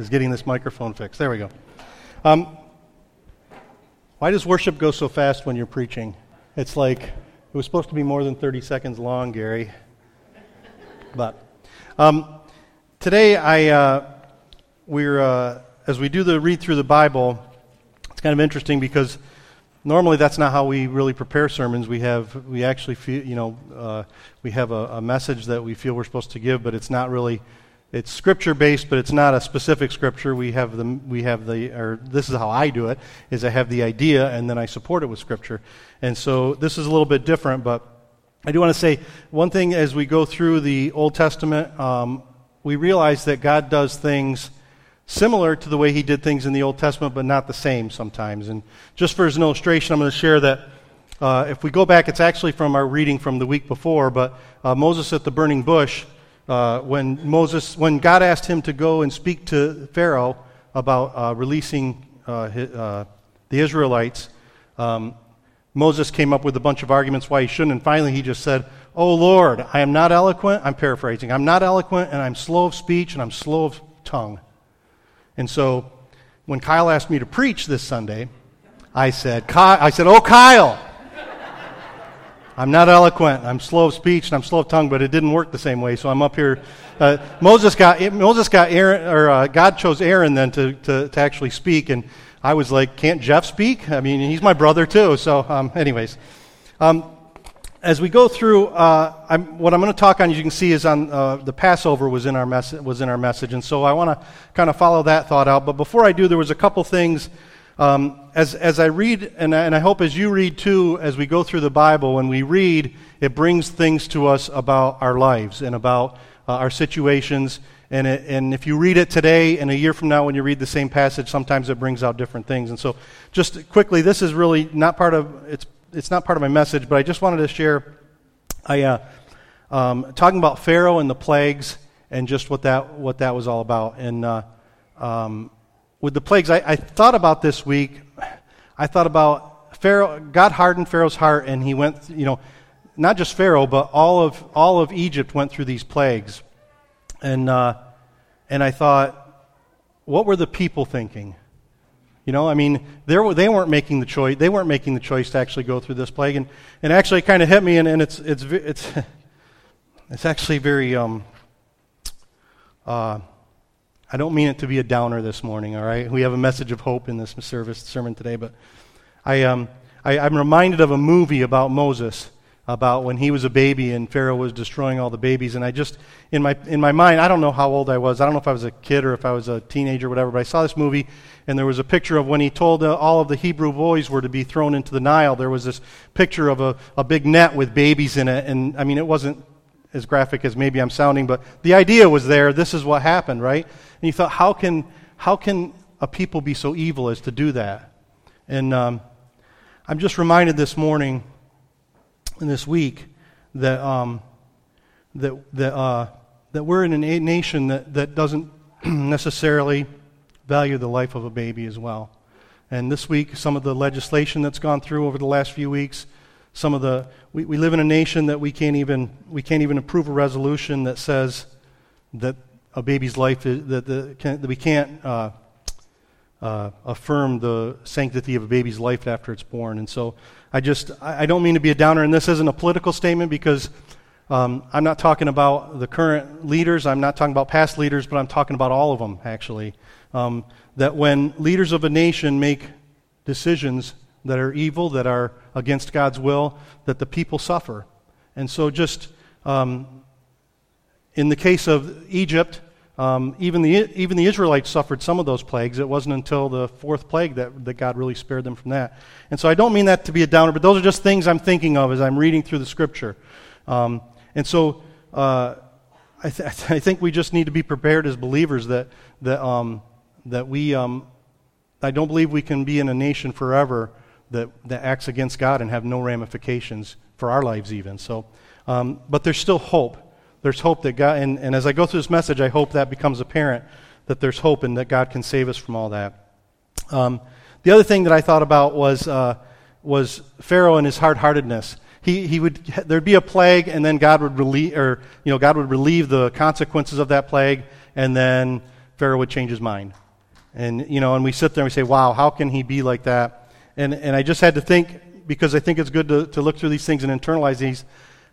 is getting this microphone fixed. There we go. Um, why does worship go so fast when you're preaching? It's like it was supposed to be more than 30 seconds long, Gary. But um, today, I uh, we're uh, as we do the read through the Bible, it's kind of interesting because normally that's not how we really prepare sermons. We have we actually feel you know uh, we have a, a message that we feel we're supposed to give, but it's not really it's scripture based, but it's not a specific scripture. We have the we have the or this is how I do it is I have the idea and then I support it with scripture. And so this is a little bit different, but I do want to say one thing as we go through the Old Testament, um, we realize that God does things similar to the way He did things in the Old Testament, but not the same sometimes. And just for as an illustration, I'm going to share that. Uh, if we go back, it's actually from our reading from the week before, but uh, Moses at the burning bush uh, when Moses, when God asked him to go and speak to Pharaoh about uh, releasing uh, his, uh, the Israelites, um, Moses came up with a bunch of arguments why he shouldn't, and finally he just said, "Oh Lord, I am not eloquent." I'm paraphrasing. I'm not eloquent, and I'm slow of speech, and I'm slow of tongue. And so, when Kyle asked me to preach this Sunday, I said, "I said, oh Kyle." I'm not eloquent. I'm slow of speech and I'm slow of tongue, but it didn't work the same way. So I'm up here. Uh, Moses got Moses got Aaron, or uh, God chose Aaron then to, to, to actually speak, and I was like, can't Jeff speak? I mean, he's my brother too. So, um, anyways, um, as we go through, uh, I'm, what I'm going to talk on, as you can see, is on uh, the Passover was in our message. Was in our message, and so I want to kind of follow that thought out. But before I do, there was a couple things um, as, as I read, and I, and I hope as you read too, as we go through the Bible, when we read, it brings things to us about our lives and about uh, our situations. And, it, and if you read it today and a year from now when you read the same passage, sometimes it brings out different things. And so, just quickly, this is really not part of it's it's not part of my message, but I just wanted to share. I uh, um, talking about Pharaoh and the plagues and just what that what that was all about. And uh, um, with the plagues, I, I thought about this week. I thought about Pharaoh. God hardened Pharaoh's heart, and he went. You know, not just Pharaoh, but all of all of Egypt went through these plagues, and uh, and I thought, what were the people thinking? You know, I mean, they weren't making the choice. They weren't making the choice to actually go through this plague, and, and actually, it kind of hit me, and, and it's it's it's it's actually very um, uh, I don't mean it to be a downer this morning, all right? We have a message of hope in this service sermon today, but I, um, I, I'm reminded of a movie about Moses, about when he was a baby and Pharaoh was destroying all the babies. And I just, in my, in my mind, I don't know how old I was. I don't know if I was a kid or if I was a teenager or whatever, but I saw this movie and there was a picture of when he told uh, all of the Hebrew boys were to be thrown into the Nile. There was this picture of a, a big net with babies in it. And I mean, it wasn't as graphic as maybe I'm sounding, but the idea was there. This is what happened, right? And you thought, how can, how can a people be so evil as to do that? And um, I'm just reminded this morning and this week that, um, that, that, uh, that we're in a nation that, that doesn't necessarily value the life of a baby as well. And this week, some of the legislation that's gone through over the last few weeks some of the we, we live in a nation that we can't even we can't even approve a resolution that says that a baby's life that, the, that we can't uh, uh, affirm the sanctity of a baby's life after it's born. And so I just I don't mean to be a downer, and this isn't a political statement because um, I'm not talking about the current leaders. I'm not talking about past leaders, but I'm talking about all of them actually. Um, that when leaders of a nation make decisions that are evil, that are against God's will, that the people suffer. And so, just um, in the case of Egypt, um, even, the, even the Israelites suffered some of those plagues. It wasn't until the fourth plague that, that God really spared them from that. And so I don't mean that to be a downer, but those are just things I'm thinking of as I'm reading through the scripture. Um, and so uh, I, th- I, think we just need to be prepared as believers that, that, um, that we, um, I don't believe we can be in a nation forever that, that acts against God and have no ramifications for our lives, even. So, um, but there's still hope. There's hope that God, and, and as I go through this message, I hope that becomes apparent that there's hope and that God can save us from all that. Um, the other thing that I thought about was, uh, was Pharaoh and his hard heartedness. He, he would, there'd be a plague, and then God would relieve, or, you know, God would relieve the consequences of that plague, and then Pharaoh would change his mind. And, you know, and we sit there and we say, wow, how can he be like that? And, and I just had to think, because I think it's good to, to look through these things and internalize these.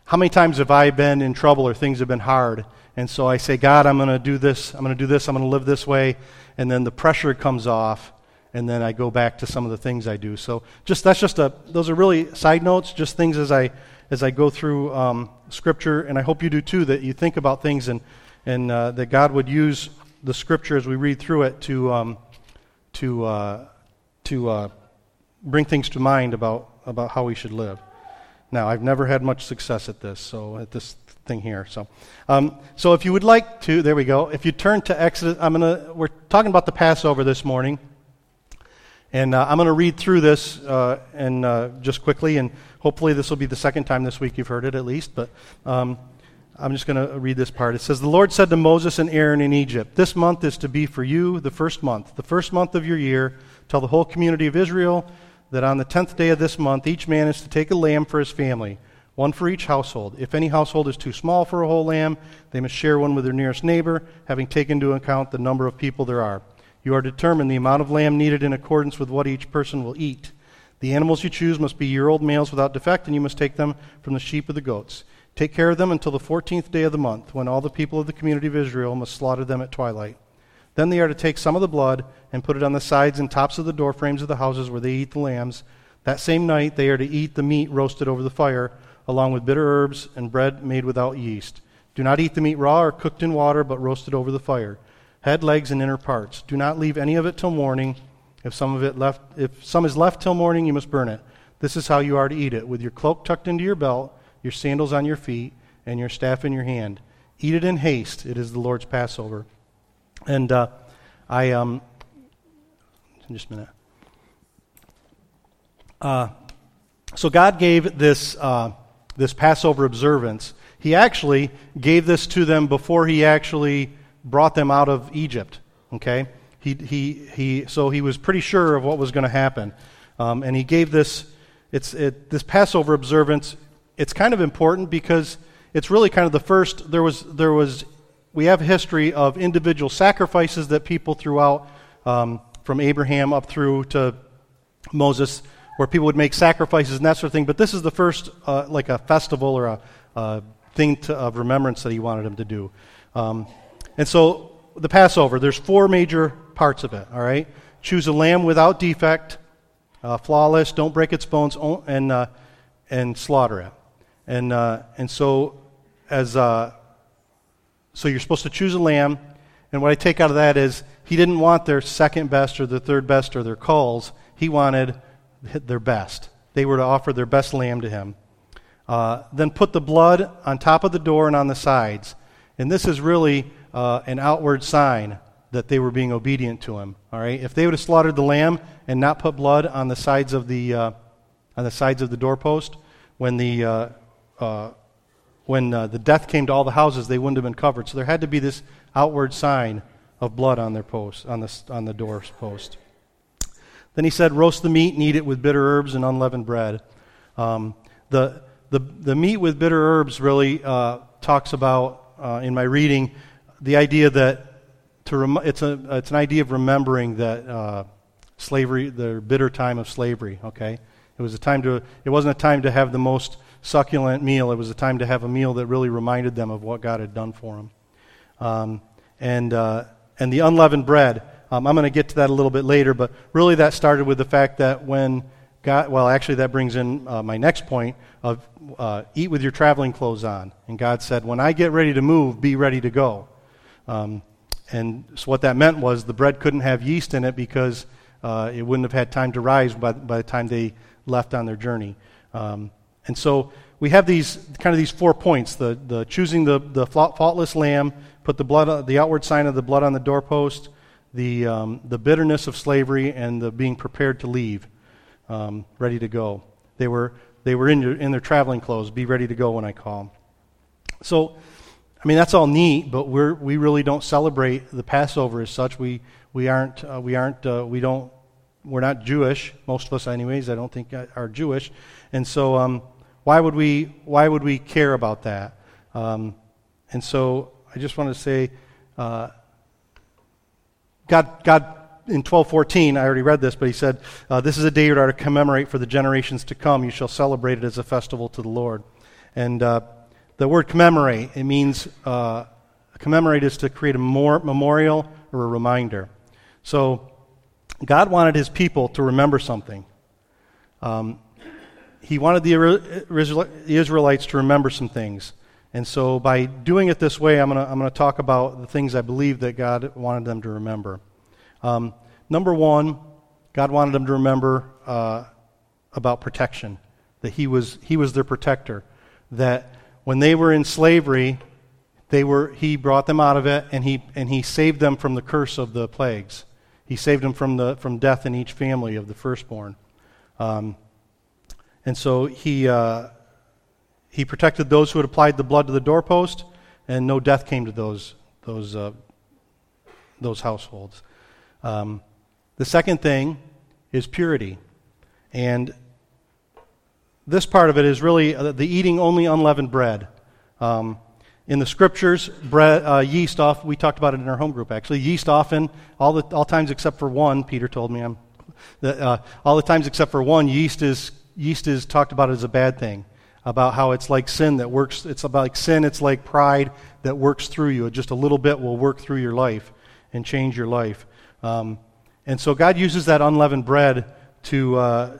How many times have I been in trouble or things have been hard? And so I say, God, I'm going to do this, I'm going to do this, I'm going to live this way. And then the pressure comes off, and then I go back to some of the things I do. So just that's just a, those are really side notes, just things as I, as I go through um, Scripture. And I hope you do too, that you think about things and, and uh, that God would use the Scripture as we read through it to, um, to, uh, to uh, bring things to mind about, about how we should live. Now, I've never had much success at this, so at this thing here. So, um, so if you would like to, there we go. If you turn to Exodus, I'm gonna. We're talking about the Passover this morning, and uh, I'm to read through this uh, and uh, just quickly, and hopefully this will be the second time this week you've heard it at least. But um, I'm just to read this part. It says, "The Lord said to Moses and Aaron in Egypt, This month is to be for you the first month, the first month of your year. Tell the whole community of Israel." That on the tenth day of this month each man is to take a lamb for his family, one for each household. If any household is too small for a whole lamb, they must share one with their nearest neighbor, having taken into account the number of people there are. You are to determine the amount of lamb needed in accordance with what each person will eat. The animals you choose must be year old males without defect, and you must take them from the sheep or the goats. Take care of them until the fourteenth day of the month, when all the people of the community of Israel must slaughter them at twilight. Then they are to take some of the blood and put it on the sides and tops of the door frames of the houses where they eat the lambs. That same night they are to eat the meat roasted over the fire, along with bitter herbs and bread made without yeast. Do not eat the meat raw or cooked in water, but roasted over the fire. Head, legs, and inner parts. Do not leave any of it till morning. If some of it left, if some is left till morning, you must burn it. This is how you are to eat it, with your cloak tucked into your belt, your sandals on your feet, and your staff in your hand. Eat it in haste. It is the Lord's Passover. And uh, I, um, just a minute. Uh, so God gave this, uh, this Passover observance. He actually gave this to them before he actually brought them out of Egypt. Okay? He, he, he, so he was pretty sure of what was going to happen. Um, and he gave this, it's, it, this Passover observance. It's kind of important because it's really kind of the first, there was, there was we have a history of individual sacrifices that people throughout, um, from Abraham up through to Moses, where people would make sacrifices and that sort of thing. But this is the first, uh, like a festival or a, a thing to, of remembrance that he wanted them to do. Um, and so the Passover, there's four major parts of it, all right? Choose a lamb without defect, uh, flawless, don't break its bones, and, uh, and slaughter it. And, uh, and so, as uh, so you're supposed to choose a lamb. And what I take out of that is he didn't want their second best or their third best or their culls. He wanted their best. They were to offer their best lamb to him. Uh, then put the blood on top of the door and on the sides. And this is really uh, an outward sign that they were being obedient to him. All right. If they would have slaughtered the lamb and not put blood on the sides of the uh, on the sides of the doorpost, when the uh, uh, when uh, the death came to all the houses, they wouldn't have been covered. So there had to be this outward sign of blood on their post, on the, on the door post. Then he said, roast the meat and eat it with bitter herbs and unleavened bread. Um, the, the, the meat with bitter herbs really uh, talks about, uh, in my reading, the idea that to rem- it's, a, it's an idea of remembering that uh, slavery, the bitter time of slavery, okay? It was a time to, it wasn't a time to have the most succulent meal. It was a time to have a meal that really reminded them of what God had done for them. Um, and, uh, and the unleavened bread, um, I'm going to get to that a little bit later, but really that started with the fact that when God, well, actually, that brings in uh, my next point of uh, eat with your traveling clothes on. And God said, when I get ready to move, be ready to go. Um, and so what that meant was the bread couldn't have yeast in it because uh, it wouldn't have had time to rise by, by the time they left on their journey. Um, and so we have these kind of these four points: the, the choosing the, the faultless lamb, put the blood, the outward sign of the blood on the doorpost, the um, the bitterness of slavery, and the being prepared to leave, um, ready to go. They were they were in, in their traveling clothes. Be ready to go when I call. So, I mean that's all neat, but we're we really don't celebrate the Passover as such. We we aren't uh, we aren't uh, we don't we're not Jewish. Most of us, anyways. I don't think uh, are Jewish, and so. Um, why would we, why would we care about that? Um, and so I just want to say uh, God, God in 1214, I already read this, but he said, uh, This is a day you are to commemorate for the generations to come. You shall celebrate it as a festival to the Lord. And uh, the word commemorate, it means uh, commemorate is to create a more, memorial or a reminder. So God wanted his people to remember something. Um, he wanted the Israelites to remember some things. And so by doing it this way, I'm going to I'm to talk about the things I believe that God wanted them to remember. Um, number one, God wanted them to remember uh, about protection, that he was, he was their protector, that when they were in slavery, they were, he brought them out of it and he, and he saved them from the curse of the plagues. He saved them from, the, from death in each family of the firstborn. Um, and so he, uh, he protected those who had applied the blood to the doorpost, and no death came to those, those, uh, those households. Um, the second thing is purity. And this part of it is really uh, the eating only unleavened bread. Um, in the scriptures, bread, uh, yeast off. We talked about it in our home group actually. Yeast often, all the all times except for one. Peter told me I'm. Uh, all the times except for one, yeast is yeast is talked about as a bad thing. About how it's like sin that works. It's like sin. It's like pride that works through you. Just a little bit will work through your life and change your life. Um, and so God uses that unleavened bread to uh,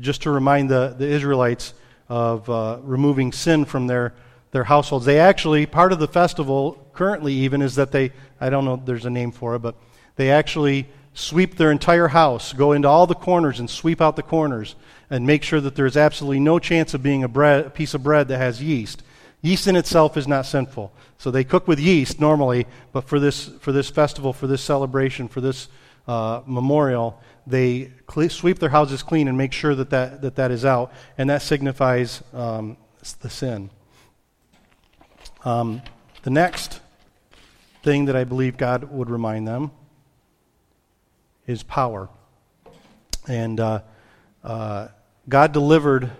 just to remind the, the Israelites of uh, removing sin from their, their households. They actually, part of the festival currently even is that they, I don't know there's a name for it, but they actually sweep their entire house, go into all the corners and sweep out the corners and make sure that there's absolutely no chance of being a, bread, a piece of bread that has yeast. Yeast in itself is not sinful. So they cook with yeast normally, but for this, for this festival, for this celebration, for this uh, memorial, they sweep their houses clean and make sure that that, that, that is out, and that signifies um, the sin. Um, the next thing that I believe God would remind them is power. And uh, uh, God delivered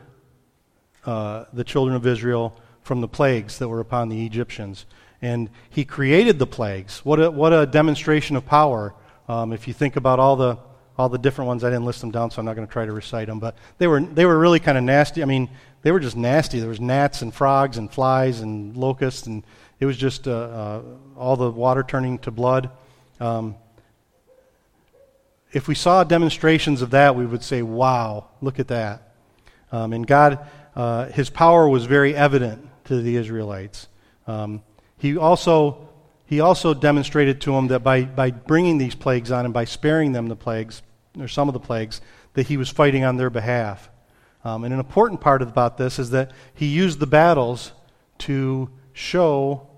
uh, the children of Israel from the plagues that were upon the Egyptians. And he created the plagues. What a, what a demonstration of power. Um, if you think about all the, all the different ones, I didn't list them down, so I'm not going to try to recite them. But they were, they were really kind of nasty. I mean, they were just nasty. There was gnats and frogs and flies and locusts, and it was just uh, uh, all the water turning to blood. Um, if we saw demonstrations of that, we would say, wow, look at that. Um, and God, uh, his power was very evident to the Israelites. Um, he, also, he also demonstrated to them that by, by bringing these plagues on and by sparing them the plagues, or some of the plagues, that he was fighting on their behalf. Um, and an important part about this is that he used the battles to show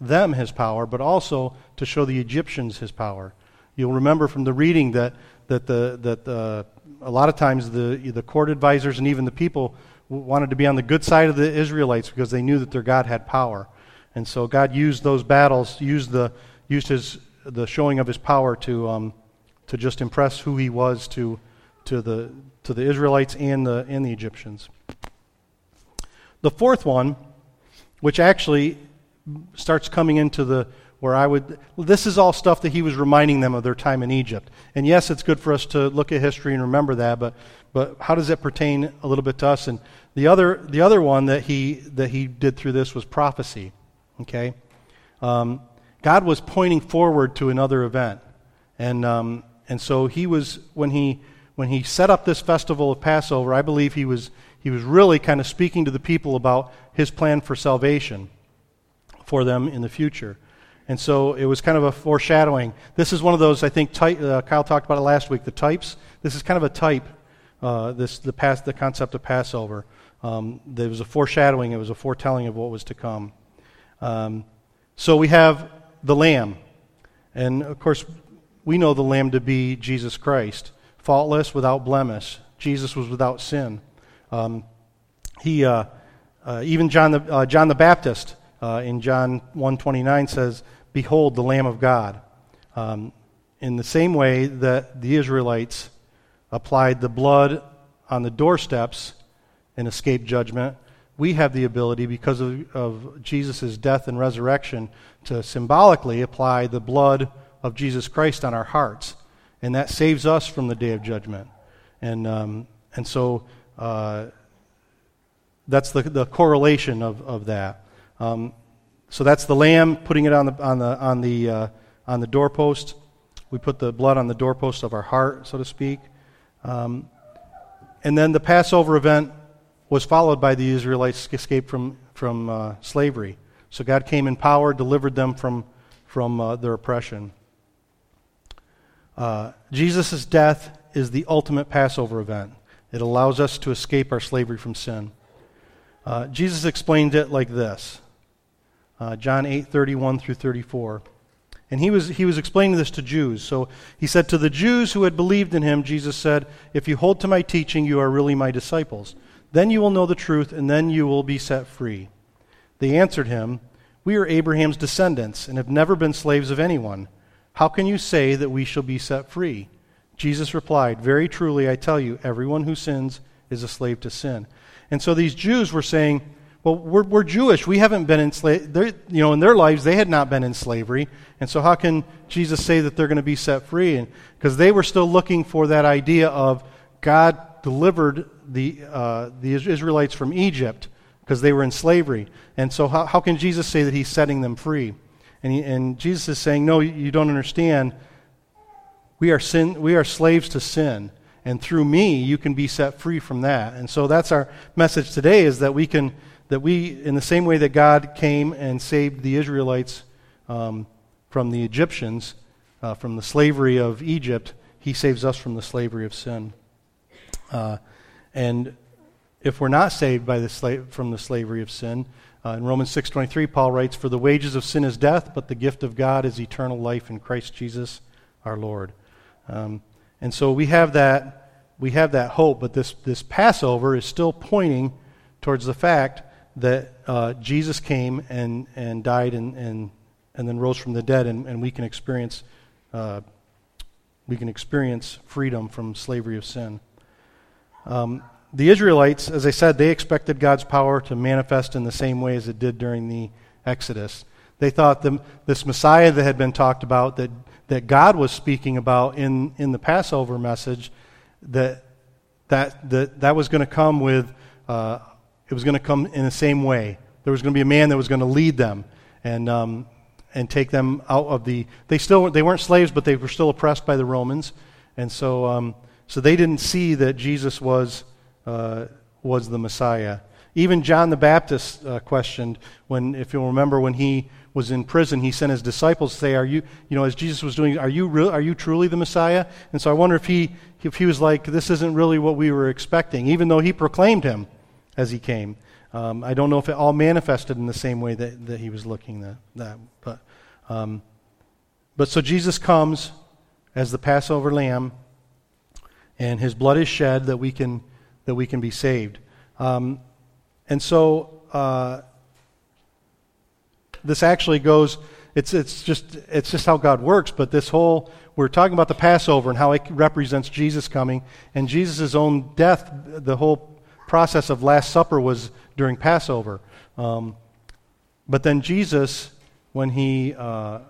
them his power, but also to show the Egyptians his power. You'll remember from the reading that, that, the, that the, a lot of times the, the court advisors and even the people wanted to be on the good side of the Israelites because they knew that their God had power. And so God used those battles, used, the, used his, the showing of his power to, um, to just impress who he was to, to, the, to the Israelites and the, and the Egyptians. The fourth one, which actually starts coming into the where I would, this is all stuff that he was reminding them of their time in Egypt. And yes, it's good for us to look at history and remember that, but, but how does it pertain a little bit to us? And the other, the other one that he, that he did through this was prophecy. Okay? Um, God was pointing forward to another event. And, um, and so he was, when he, when he set up this festival of Passover, I believe he was, he was really kind of speaking to the people about his plan for salvation for them in the future. And so it was kind of a foreshadowing. This is one of those, I think, uh, Kyle talked about it last week, the types. This is kind of a type, uh, this, the, past, the concept of Passover. Um, there was a foreshadowing, it was a foretelling of what was to come. Um, so we have the Lamb. And of course, we know the Lamb to be Jesus Christ, faultless, without blemish. Jesus was without sin. Um, he, uh, uh, even John the, uh, John the Baptist uh, in John 1.29 says, Behold the Lamb of God. Um, in the same way that the Israelites applied the blood on the doorsteps and escaped judgment, we have the ability, because of, of Jesus' death and resurrection, to symbolically apply the blood of Jesus Christ on our hearts, and that saves us from the day of judgment. And, um, and so uh, that's the, the correlation of, of that. Um, so that's the lamb, putting it on the, on the, on the, uh, on the doorpost. We put the blood on the doorpost of our heart, so to speak. Um, and then the Passover event was followed by the Israelites' escape from, from uh, slavery. So God came in power, delivered them from, from uh, their oppression. Uh, Jesus' death is the ultimate Passover event. It allows us to escape our slavery from sin. Uh, Jesus explained it like this uh, John 8 31 through 34. And he was, he was explaining this to Jews. So he said, To the Jews who had believed in him, Jesus said, If you hold to my teaching, you are really my disciples. Then you will know the truth, and then you will be set free. They answered him, We are Abraham's descendants, and have never been slaves of anyone. How can you say that we shall be set free? Jesus replied, Very truly, I tell you, everyone who sins is a slave to sin. And so these Jews were saying, well, we're, we're Jewish. We haven't been enslaved. You know, in their lives, they had not been in slavery. And so, how can Jesus say that they're going to be set free? Because they were still looking for that idea of God delivered the, uh, the Israelites from Egypt because they were in slavery. And so, how, how can Jesus say that he's setting them free? And, he, and Jesus is saying, No, you don't understand. We are, sin, we are slaves to sin. And through me, you can be set free from that. And so, that's our message today is that we can that we, in the same way that God came and saved the Israelites um, from the Egyptians, uh, from the slavery of Egypt, He saves us from the slavery of sin. Uh, and if we're not saved by the sla- from the slavery of sin, uh, in Romans 6:23, Paul writes, "For the wages of sin is death, but the gift of God is eternal life in Christ Jesus, our Lord." Um, and so we have that we have that hope, but this this Passover is still pointing towards the fact that uh, Jesus came and, and died and, and, and then rose from the dead, and, and we can experience uh, we can experience freedom from slavery of sin. Um, the Israelites, as I said, they expected God's power to manifest in the same way as it did during the Exodus. They thought the, this Messiah that had been talked about, that, that God was speaking about in, in the Passover message, that that, that, that was going to come with uh, it was going to come in the same way. There was going to be a man that was going to lead them and, um, and take them out of the. They still they weren't slaves, but they were still oppressed by the Romans, and so um, so they didn't see that Jesus was uh, was the Messiah. Even John the Baptist uh, questioned when, if you'll remember, when he was in prison, he sent his disciples to say, "Are you, you know, as Jesus was doing, are you re- are you truly the Messiah?" And so I wonder if he if he was like, "This isn't really what we were expecting," even though he proclaimed him as he came. Um, I don't know if it all manifested in the same way that, that he was looking at that. But, um, but so Jesus comes as the Passover lamb, and his blood is shed that we can, that we can be saved. Um, and so uh, this actually goes, it's, it's, just, it's just how God works, but this whole, we're talking about the Passover and how it represents Jesus coming, and Jesus' own death, the whole process of Last Supper was during Passover. Um, but then Jesus, when he, uh,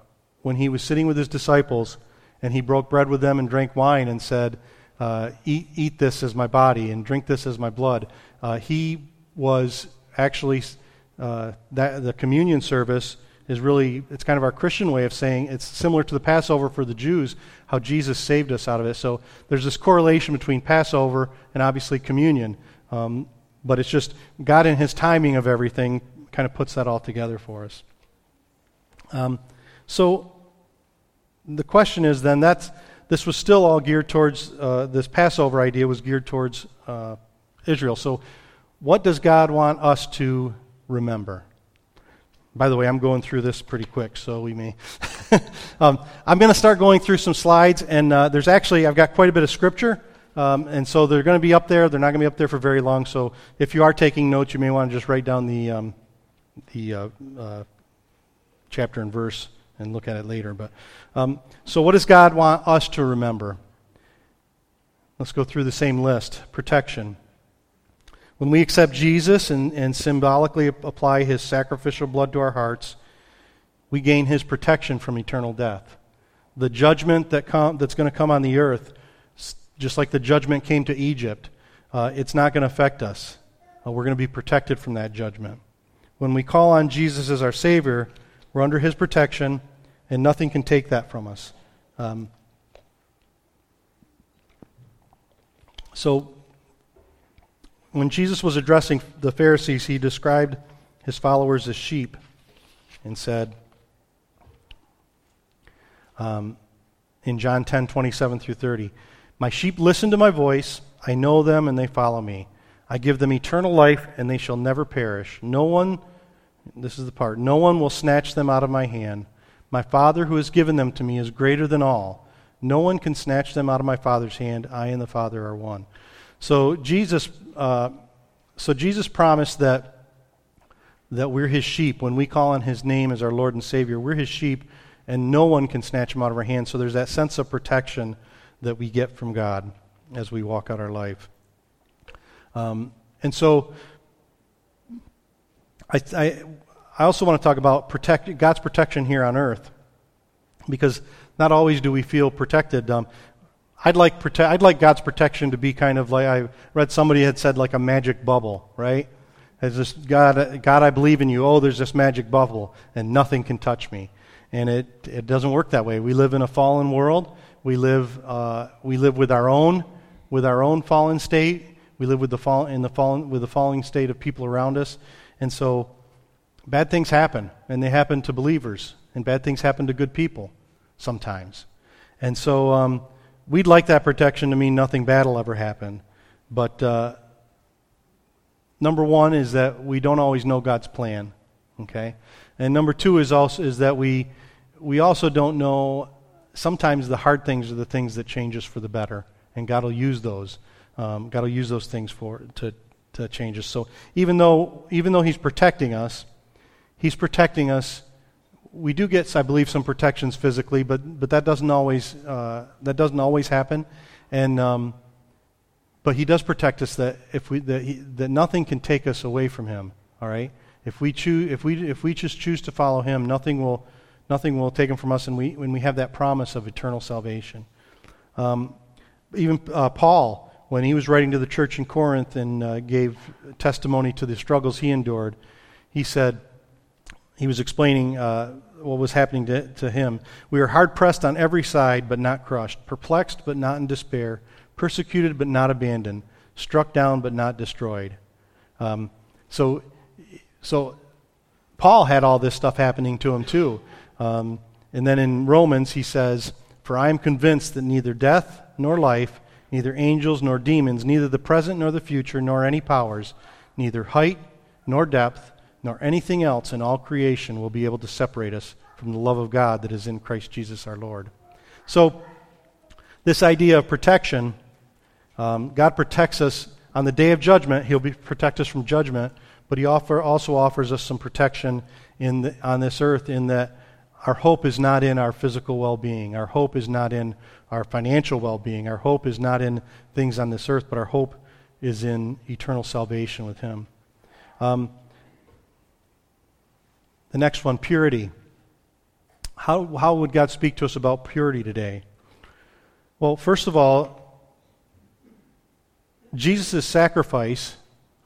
when he was sitting with his disciples and he broke bread with them and drank wine and said, uh, eat, eat this as my body and drink this as my blood, uh, he was actually, uh, that, the communion service is really, it's kind of our Christian way of saying it's similar to the Passover for the Jews, how Jesus saved us out of it. So there's this correlation between Passover and obviously communion. Um, but it's just God in His timing of everything kind of puts that all together for us. Um, so the question is then that's this was still all geared towards uh, this Passover idea was geared towards uh, Israel. So what does God want us to remember? By the way, I'm going through this pretty quick, so we may. um, I'm going to start going through some slides, and uh, there's actually I've got quite a bit of scripture. Um, and so they're going to be up there. They're not going to be up there for very long. So if you are taking notes, you may want to just write down the, um, the uh, uh, chapter and verse and look at it later. But um, so, what does God want us to remember? Let's go through the same list. Protection. When we accept Jesus and, and symbolically apply his sacrificial blood to our hearts, we gain his protection from eternal death. the judgment that com- that's going to come on the earth, just like the judgment came to Egypt, uh, it's not going to affect us. Uh, we're going to be protected from that judgment. When we call on Jesus as our Savior, we're under His protection, and nothing can take that from us. Um, so, when Jesus was addressing the Pharisees, he described his followers as sheep and said um, in John 10 27 through 30, My sheep listen to my voice, I know them, and they follow me. I give them eternal life, and they shall never perish. No one, this is the part, no one will snatch them out of my hand. My Father who has given them to me is greater than all. No one can snatch them out of my Father's hand. I and the Father are one. So Jesus, uh, so Jesus promised that that we're his sheep. When we call on his name as our Lord and Savior, we're his sheep, and no one can snatch him out of our hands. So there's that sense of protection that we get from God as we walk out our life. Um, and so I, I, I also want to talk about protect, God's protection here on earth because not always do we feel protected. Um, I'd like, prote- I'd like God's protection to be kind of like I read somebody had said, like a magic bubble, right? As this God, God, I believe in you. Oh, there's this magic bubble, and nothing can touch me. And it, it doesn't work that way. We live in a fallen world. We live, uh, we live with our own, with our own fallen state. We live with the fall, in the fallen, with the falling state of people around us. And so, bad things happen, and they happen to believers, and bad things happen to good people sometimes. And so, um, we'd like that protection to mean nothing bad will ever happen. But uh, Number one is that we don't always know God's plan. Okay? And number two is also is that we we also don't know sometimes the hard things are the things that change us for the better. And God will use those. Um, God will use those things for to to change us. So even though even though He's protecting us, He's protecting us. We do get, I believe, some protections physically, but but that doesn't always uh, that doesn't always happen. And um, but he does protect us that if we that, he, that nothing can take us away from him. All right. If we choose, if we if we just choose to follow him, nothing will nothing will take him from us, and we when we have that promise of eternal salvation. Um, even uh, Paul, when he was writing to the church in Corinth and uh, gave testimony to the struggles he endured, he said he was explaining uh, what was happening to, to him. We are hard pressed on every side, but not crushed, perplexed, but not in despair persecuted but not abandoned, struck down but not destroyed. Um, so, so Paul had all this stuff happening to him too. Um, and then in Romans, he says, For I am convinced that neither death nor life, neither angels nor demons, neither the present nor the future, nor any powers, neither height nor depth, nor anything else in all creation will be able to separate us from the love of God that is in Christ Jesus our Lord. So, this idea of protection um, God protects us on the day of judgment. He'll be, protect us from judgment, but He offer, also offers us some protection in the, on this earth in that our hope is not in our physical well being. Our hope is not in our financial well being. Our hope is not in things on this earth, but our hope is in eternal salvation with Him. Um, the next one, purity. How, how would God speak to us about purity today? Well, first of all, Jesus' sacrifice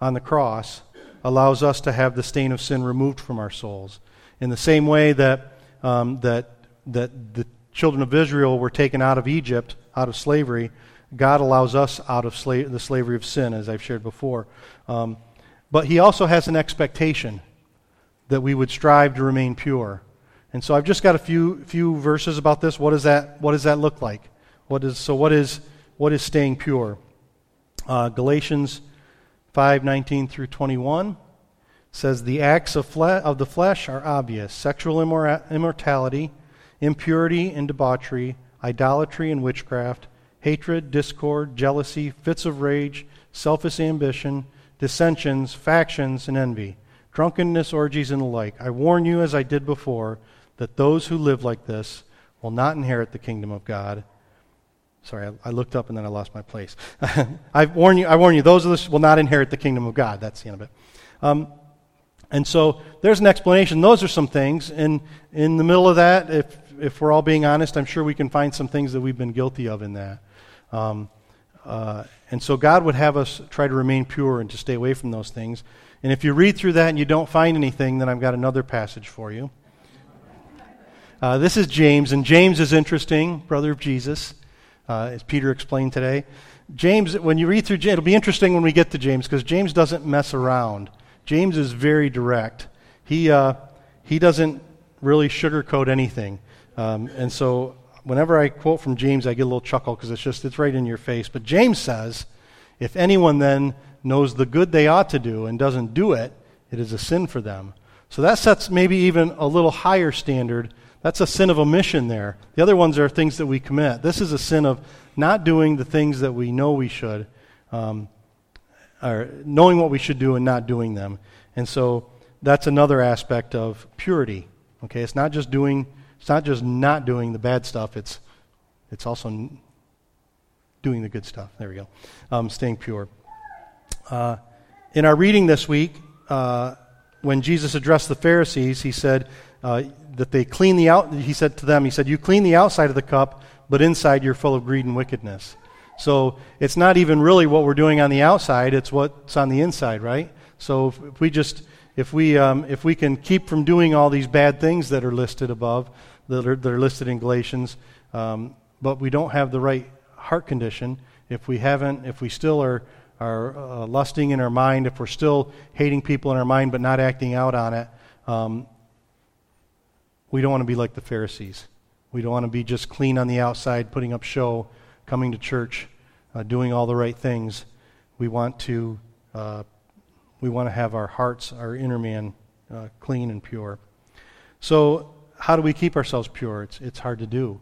on the cross allows us to have the stain of sin removed from our souls. In the same way that, um, that, that the children of Israel were taken out of Egypt, out of slavery, God allows us out of sla- the slavery of sin, as I've shared before. Um, but He also has an expectation that we would strive to remain pure. And so I've just got a few, few verses about this. What does that, what does that look like? What is, so, what is, what is staying pure? Uh, Galatians 5:19 through 21 says the acts of, fle- of the flesh are obvious: sexual immor- immortality, impurity and debauchery, idolatry and witchcraft, hatred, discord, jealousy, fits of rage, selfish ambition, dissensions, factions, and envy, drunkenness, orgies, and the like. I warn you, as I did before, that those who live like this will not inherit the kingdom of God. Sorry, I, I, looked up and then I lost my place. I warn you, I warn you, those of us will not inherit the kingdom of God. That's the end of it. Um, and so there's an explanation. Those are some things. And in the middle of that, if if we're all being honest, I'm sure we can find some things that we've been guilty of in that. Um, uh, and so God would have us try to remain pure and to stay away from those things. And if you read through that and you don't find anything, then I've got another passage for you. Uh, this is James, and James is interesting, brother of Jesus, uh, as Peter explained today. James, when you read through, it'll be interesting when we get to James because James doesn't mess around. James is very direct. He, uh, he doesn't really sugarcoat anything. Um, and so whenever I quote from James, I get a little chuckle because it's just, it's right in your face. But James says, if anyone then knows the good they ought to do and doesn't do it, it is a sin for them. So that sets maybe even a little higher standard. That's a sin of omission there. The other ones are things that we commit. This is a sin of not doing the things that we know we should, um, or knowing what we should do and not doing them. And so that's another aspect of purity. Okay, it's not just doing, it's not just not doing the bad stuff. It's, it's also doing the good stuff. There we go. Um, staying pure. Uh, in our reading this week, uh, when Jesus addressed the Pharisees, he said uh, that they clean the out. He said to them, he said, "You clean the outside of the cup, but inside you're full of greed and wickedness." So it's not even really what we're doing on the outside; it's what's on the inside, right? So if, if we just if we um, if we can keep from doing all these bad things that are listed above, that are, that are listed in Galatians, um, but we don't have the right heart condition, if we haven't, if we still are are uh, lusting in our mind, if we're still hating people in our mind but not acting out on it, um, we don't want to be like the Pharisees. We don't want to be just clean on the outside, putting up show, coming to church, uh, doing all the right things. We want to uh, we want to have our hearts, our inner man, uh, clean and pure. So, how do we keep ourselves pure? It's it's hard to do.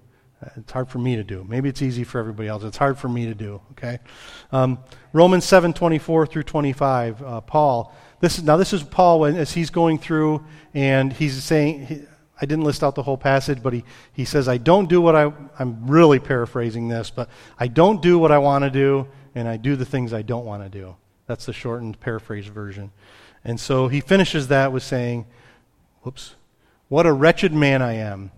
It's hard for me to do. Maybe it's easy for everybody else. It's hard for me to do. Okay, um, Romans seven twenty four through twenty five. Uh, Paul. This is now this is Paul when, as he's going through and he's saying. I didn't list out the whole passage, but he, he says, I don't do what I, I'm really paraphrasing this, but I don't do what I want to do, and I do the things I don't want to do. That's the shortened paraphrase version. And so he finishes that with saying, Whoops, what a wretched man I am.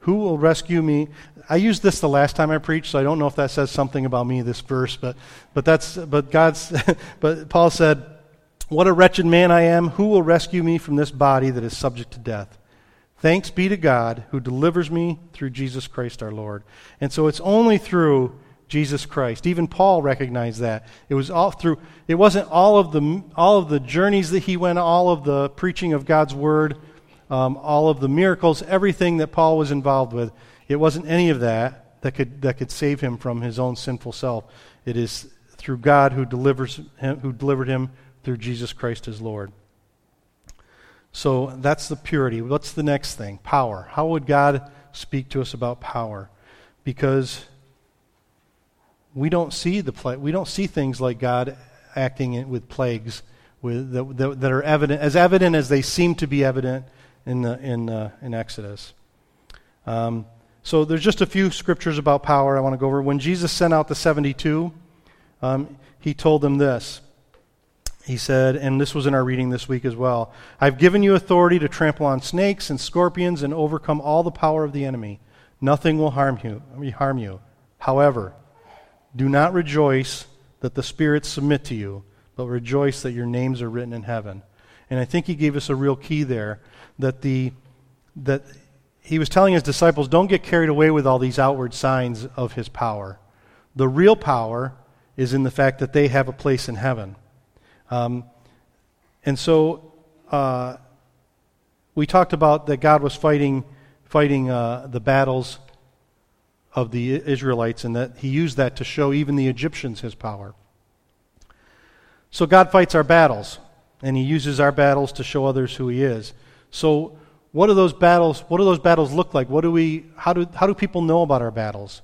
Who will rescue me? I used this the last time I preached, so I don't know if that says something about me, this verse, but, but that's, but God's, but Paul said, What a wretched man I am. Who will rescue me from this body that is subject to death? Thanks be to God who delivers me through Jesus Christ our Lord. And so it's only through Jesus Christ. Even Paul recognized that. It was all through it wasn't all of the all of the journeys that he went, all of the preaching of God's word, um, all of the miracles, everything that Paul was involved with. It wasn't any of that that could, that could save him from his own sinful self. It is through God who, delivers him, who delivered him through Jesus Christ as Lord. So that's the purity. What's the next thing? Power. How would God speak to us about power? Because we don't see the pla- we don't see things like God acting with plagues with, that, that, are evident as evident as they seem to be evident in, the, in, uh, in Exodus. Um, so there's just a few scriptures about power I want to go over. When Jesus sent out the 72, um, he told them this. He said, and this was in our reading this week as well I've given you authority to trample on snakes and scorpions and overcome all the power of the enemy. Nothing will harm you. Harm you. However, do not rejoice that the spirits submit to you, but rejoice that your names are written in heaven. And I think he gave us a real key there that the that he was telling his disciples don't get carried away with all these outward signs of his power. The real power is in the fact that they have a place in heaven. Um, and so uh, we talked about that God was fighting fighting uh, the battles of the Israelites and that he used that to show even the Egyptians his power. So God fights our battles and he uses our battles to show others who he is. So what do those battles what do those battles look like? What do we how do how do people know about our battles?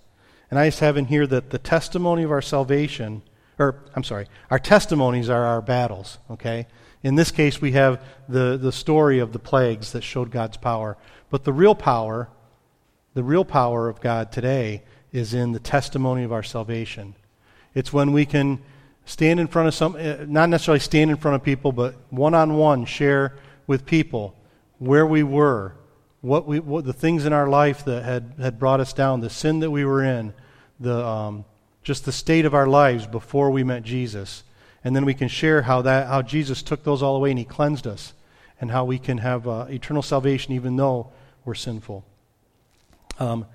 And I just have in here that the testimony of our salvation or I'm sorry, our testimonies are our battles, okay? In this case we have the the story of the plagues that showed God's power. But the real power the real power of God today is in the testimony of our salvation. It's when we can stand in front of some, eh, not necessarily stand in front of people, but one on one share with people where we were, what we, what the things in our life that had, had brought us down, the sin that we were in, the, um, just the state of our lives before we met Jesus. And then we can share how, that, how Jesus took those all away and he cleansed us, and how we can have uh, eternal salvation even though we're sinful. Um,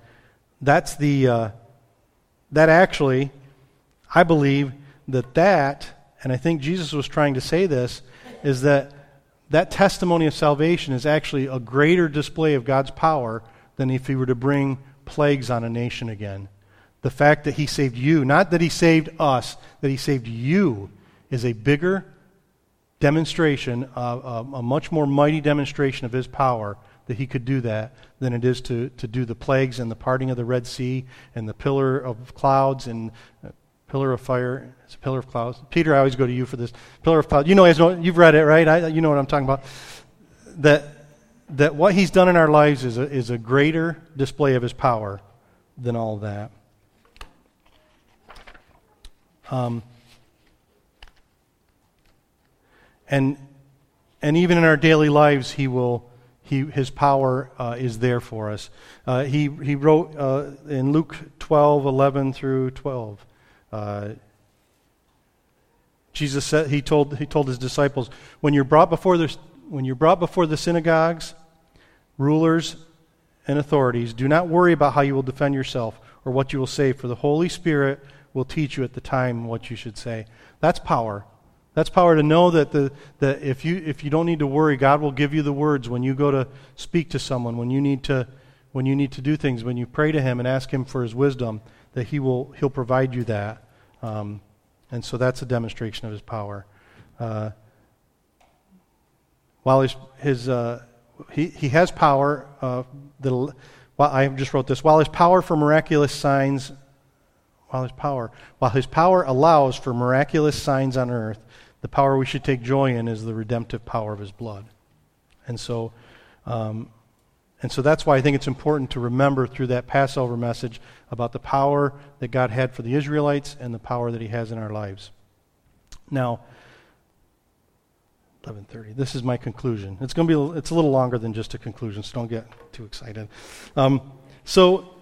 that's the, uh, that actually, I believe that that, and I think Jesus was trying to say this, is that that testimony of salvation is actually a greater display of God's power than if he were to bring plagues on a nation again. The fact that he saved you, not that he saved us, that he saved you, is a bigger demonstration, uh, a much more mighty demonstration of his power that he could do that than it is to, to do the plagues and the parting of the Red Sea and the pillar of clouds and uh, pillar of fire. It's a pillar of clouds. Peter, I always go to you for this. Pillar of clouds. You know, you've read it, right? I, you know what I'm talking about. That, that what he's done in our lives is a, is a greater display of his power than all that. Um, and, and even in our daily lives, he will he, his power uh, is there for us. Uh, he, he wrote uh, in Luke 12, 11 through 12. Uh, Jesus said, he told, he told his disciples, when you're, brought before the, when you're brought before the synagogues, rulers, and authorities, do not worry about how you will defend yourself or what you will say, for the Holy Spirit will teach you at the time what you should say. That's power. That's power to know that, the, that if, you, if you don't need to worry, God will give you the words when you go to speak to someone, when you need to, when you need to do things, when you pray to Him and ask Him for His wisdom, that He will He'll provide you that. Um, and so that's a demonstration of His power. Uh, while his, his uh, he, he has power, uh, well, I just wrote this. While his power for miraculous signs, while his power, while his power allows for miraculous signs on earth, the power we should take joy in is the redemptive power of his blood. And so, um, and so that's why I think it's important to remember through that Passover message about the power that God had for the Israelites and the power that he has in our lives. Now, 11:30. This is my conclusion. It's going to be it's a little longer than just a conclusion, so don't get too excited. Um, so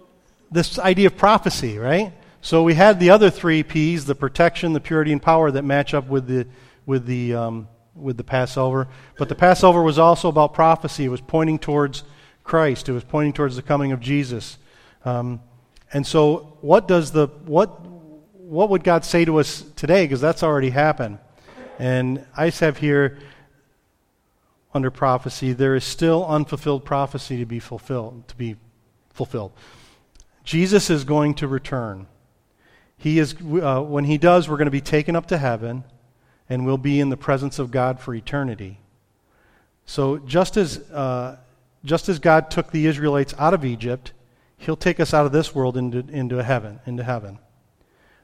this idea of prophecy, right? So we had the other three P's: the protection, the purity, and power that match up with the with the, um, with the Passover. But the Passover was also about prophecy. It was pointing towards Christ. It was pointing towards the coming of Jesus. Um, and so, what does the what what would God say to us today? Because that's already happened. And I have here under prophecy, there is still unfulfilled prophecy to be fulfilled. To be fulfilled. Jesus is going to return. He is uh, when he does, we're going to be taken up to heaven and we'll be in the presence of God for eternity. So, just as, uh, just as God took the Israelites out of Egypt, He'll take us out of this world into, into heaven. Into heaven.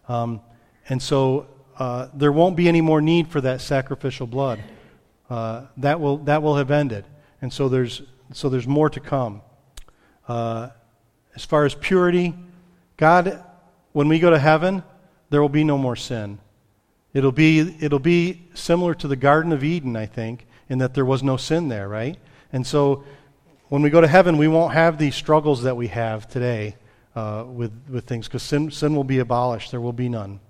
Um, and so, uh, there won't be any more need for that sacrificial blood. Uh, that, will, that will have ended. And so, there's, so there's more to come. Uh, as far as purity, God, when we go to heaven, there will be no more sin. It'll be, it'll be similar to the Garden of Eden, I think, in that there was no sin there, right? And so when we go to heaven, we won't have these struggles that we have today uh, with, with things because sin, sin will be abolished. There will be none.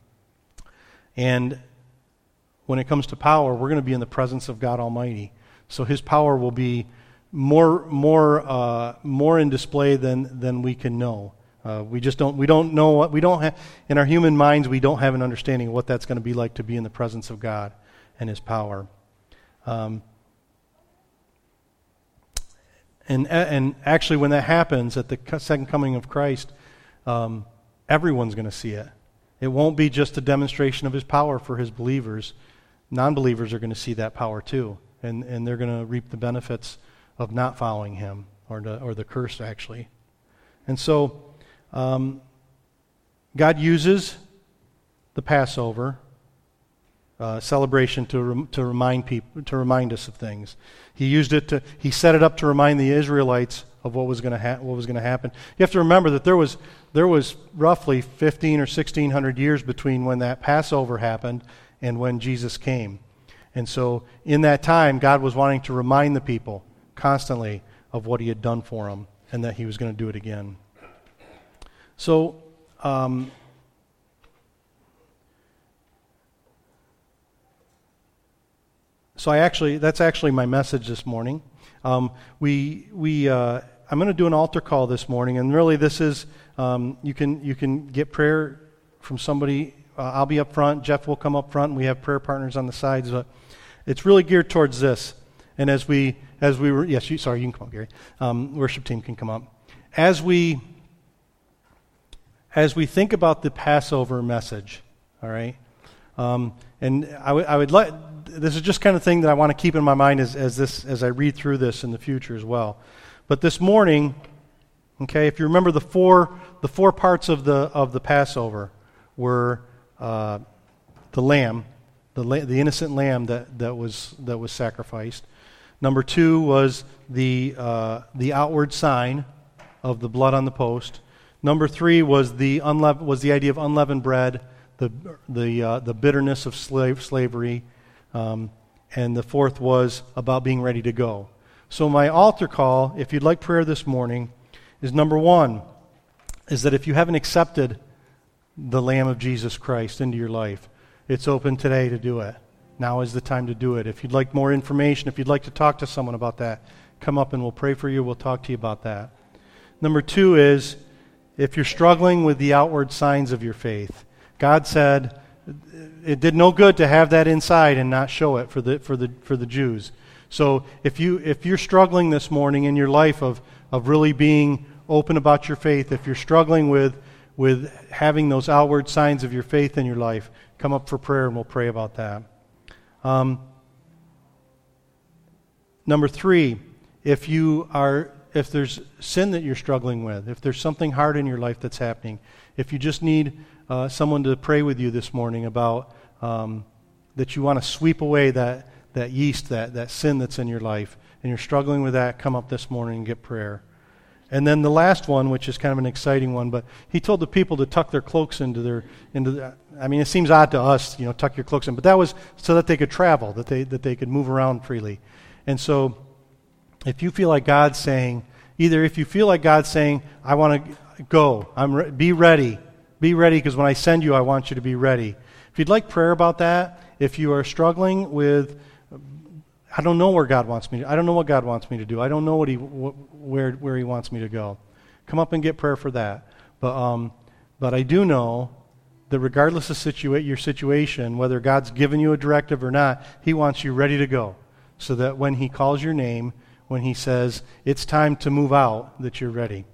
And when it comes to power, we're going to be in the presence of God Almighty. So his power will be more, more, uh, more in display than, than we can know. Uh, we just don't, we don't know what, we don't have, in our human minds, we don't have an understanding of what that's going to be like to be in the presence of God and His power. Um, and, and actually, when that happens at the second coming of Christ, um, everyone's going to see it. It won't be just a demonstration of His power for His believers. Non believers are going to see that power too, and, and they're going to reap the benefits of not following Him, or, the, or the curse, actually. And so, um, God uses the Passover uh, celebration to, rem- to remind people to remind us of things. He used it to he set it up to remind the Israelites of what was going to ha- what was going to happen. You have to remember that there was there was roughly 15 or 1600 years between when that Passover happened and when Jesus came. And so in that time God was wanting to remind the people constantly of what he had done for them and that he was going to do it again. So, um, so I actually, that's actually my message this morning. Um, we, we, uh, I'm going to do an altar call this morning, and really, this is um, you can you can get prayer from somebody. Uh, I'll be up front. Jeff will come up front. And we have prayer partners on the sides, but it's really geared towards this. And as we as we were, yes, you, sorry, you can come up, Gary. Um, worship team can come up. As we as we think about the Passover message, all right, um, and I, w- I would let this is just kind of thing that I want to keep in my mind as, as this as I read through this in the future as well. But this morning, okay, if you remember the four the four parts of the of the Passover were uh, the lamb, the la- the innocent lamb that, that was that was sacrificed. Number two was the uh, the outward sign of the blood on the post. Number three was the unleav- was the idea of unleavened bread, the the uh, the bitterness of slave slavery, um, and the fourth was about being ready to go. So, my altar call, if you'd like prayer this morning, is number one, is that if you haven't accepted the Lamb of Jesus Christ into your life, it's open today to do it. Now is the time to do it. If you'd like more information, if you'd like to talk to someone about that, come up and we'll pray for you. We'll talk to you about that. Number two is if you're struggling with the outward signs of your faith, God said it did no good to have that inside and not show it for the, for the, for the Jews. So if, you, if you're struggling this morning in your life of, of really being open about your faith, if you're struggling with, with having those outward signs of your faith in your life, come up for prayer and we'll pray about that. Um, number three, if you are if there's sin that you're struggling with, if there's something hard in your life that's happening, if you just need uh, someone to pray with you this morning about um, that you want to sweep away that that yeast, that, that sin that's in your life, and you're struggling with that, come up this morning and get prayer. And then the last one, which is kind of an exciting one, but he told the people to tuck their cloaks into their into. The, I mean, it seems odd to us, you know, tuck your cloaks in, but that was so that they could travel, that they that they could move around freely. And so, if you feel like God's saying, either if you feel like God's saying, "I want to go, I'm re- be ready, be ready," because when I send you, I want you to be ready. If you'd like prayer about that, if you are struggling with I don't know where God wants me to. I don't know what God wants me to do. I don't know what he, where, where He wants me to go. Come up and get prayer for that. But, um, but I do know that regardless of situa- your situation, whether God's given you a directive or not, He wants you ready to go. So that when He calls your name, when He says, it's time to move out, that you're ready.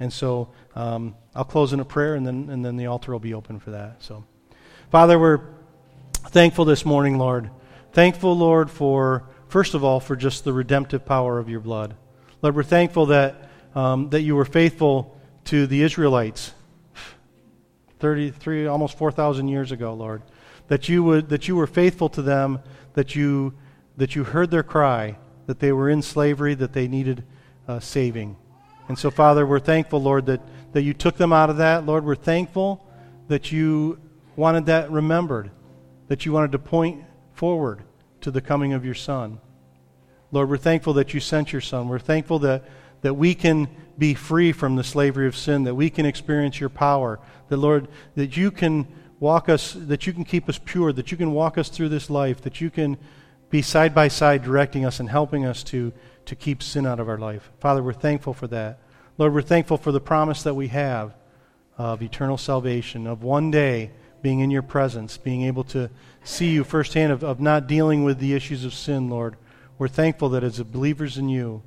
And so um, I'll close in a prayer, and then, and then the altar will be open for that. So, Father, we're thankful this morning, Lord. Thankful, Lord, for First of all, for just the redemptive power of your blood. Lord, we're thankful that, um, that you were faithful to the Israelites 33, almost 4,000 years ago, Lord. That you, would, that you were faithful to them, that you, that you heard their cry, that they were in slavery, that they needed uh, saving. And so, Father, we're thankful, Lord, that, that you took them out of that. Lord, we're thankful that you wanted that remembered, that you wanted to point forward to the coming of your Son. Lord, we're thankful that you sent your Son. We're thankful that, that we can be free from the slavery of sin, that we can experience your power, that, Lord, that you can walk us, that you can keep us pure, that you can walk us through this life, that you can be side by side directing us and helping us to, to keep sin out of our life. Father, we're thankful for that. Lord, we're thankful for the promise that we have of eternal salvation, of one day being in your presence, being able to see you firsthand, of, of not dealing with the issues of sin, Lord, we're thankful that as believers in you,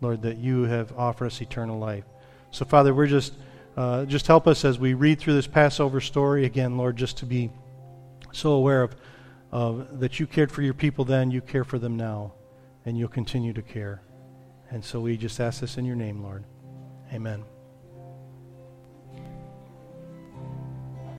Lord, that you have offered us eternal life. So, Father, we're just, uh, just help us as we read through this Passover story again, Lord, just to be so aware of, that you cared for your people then, you care for them now, and you'll continue to care. And so we just ask this in your name, Lord. Amen.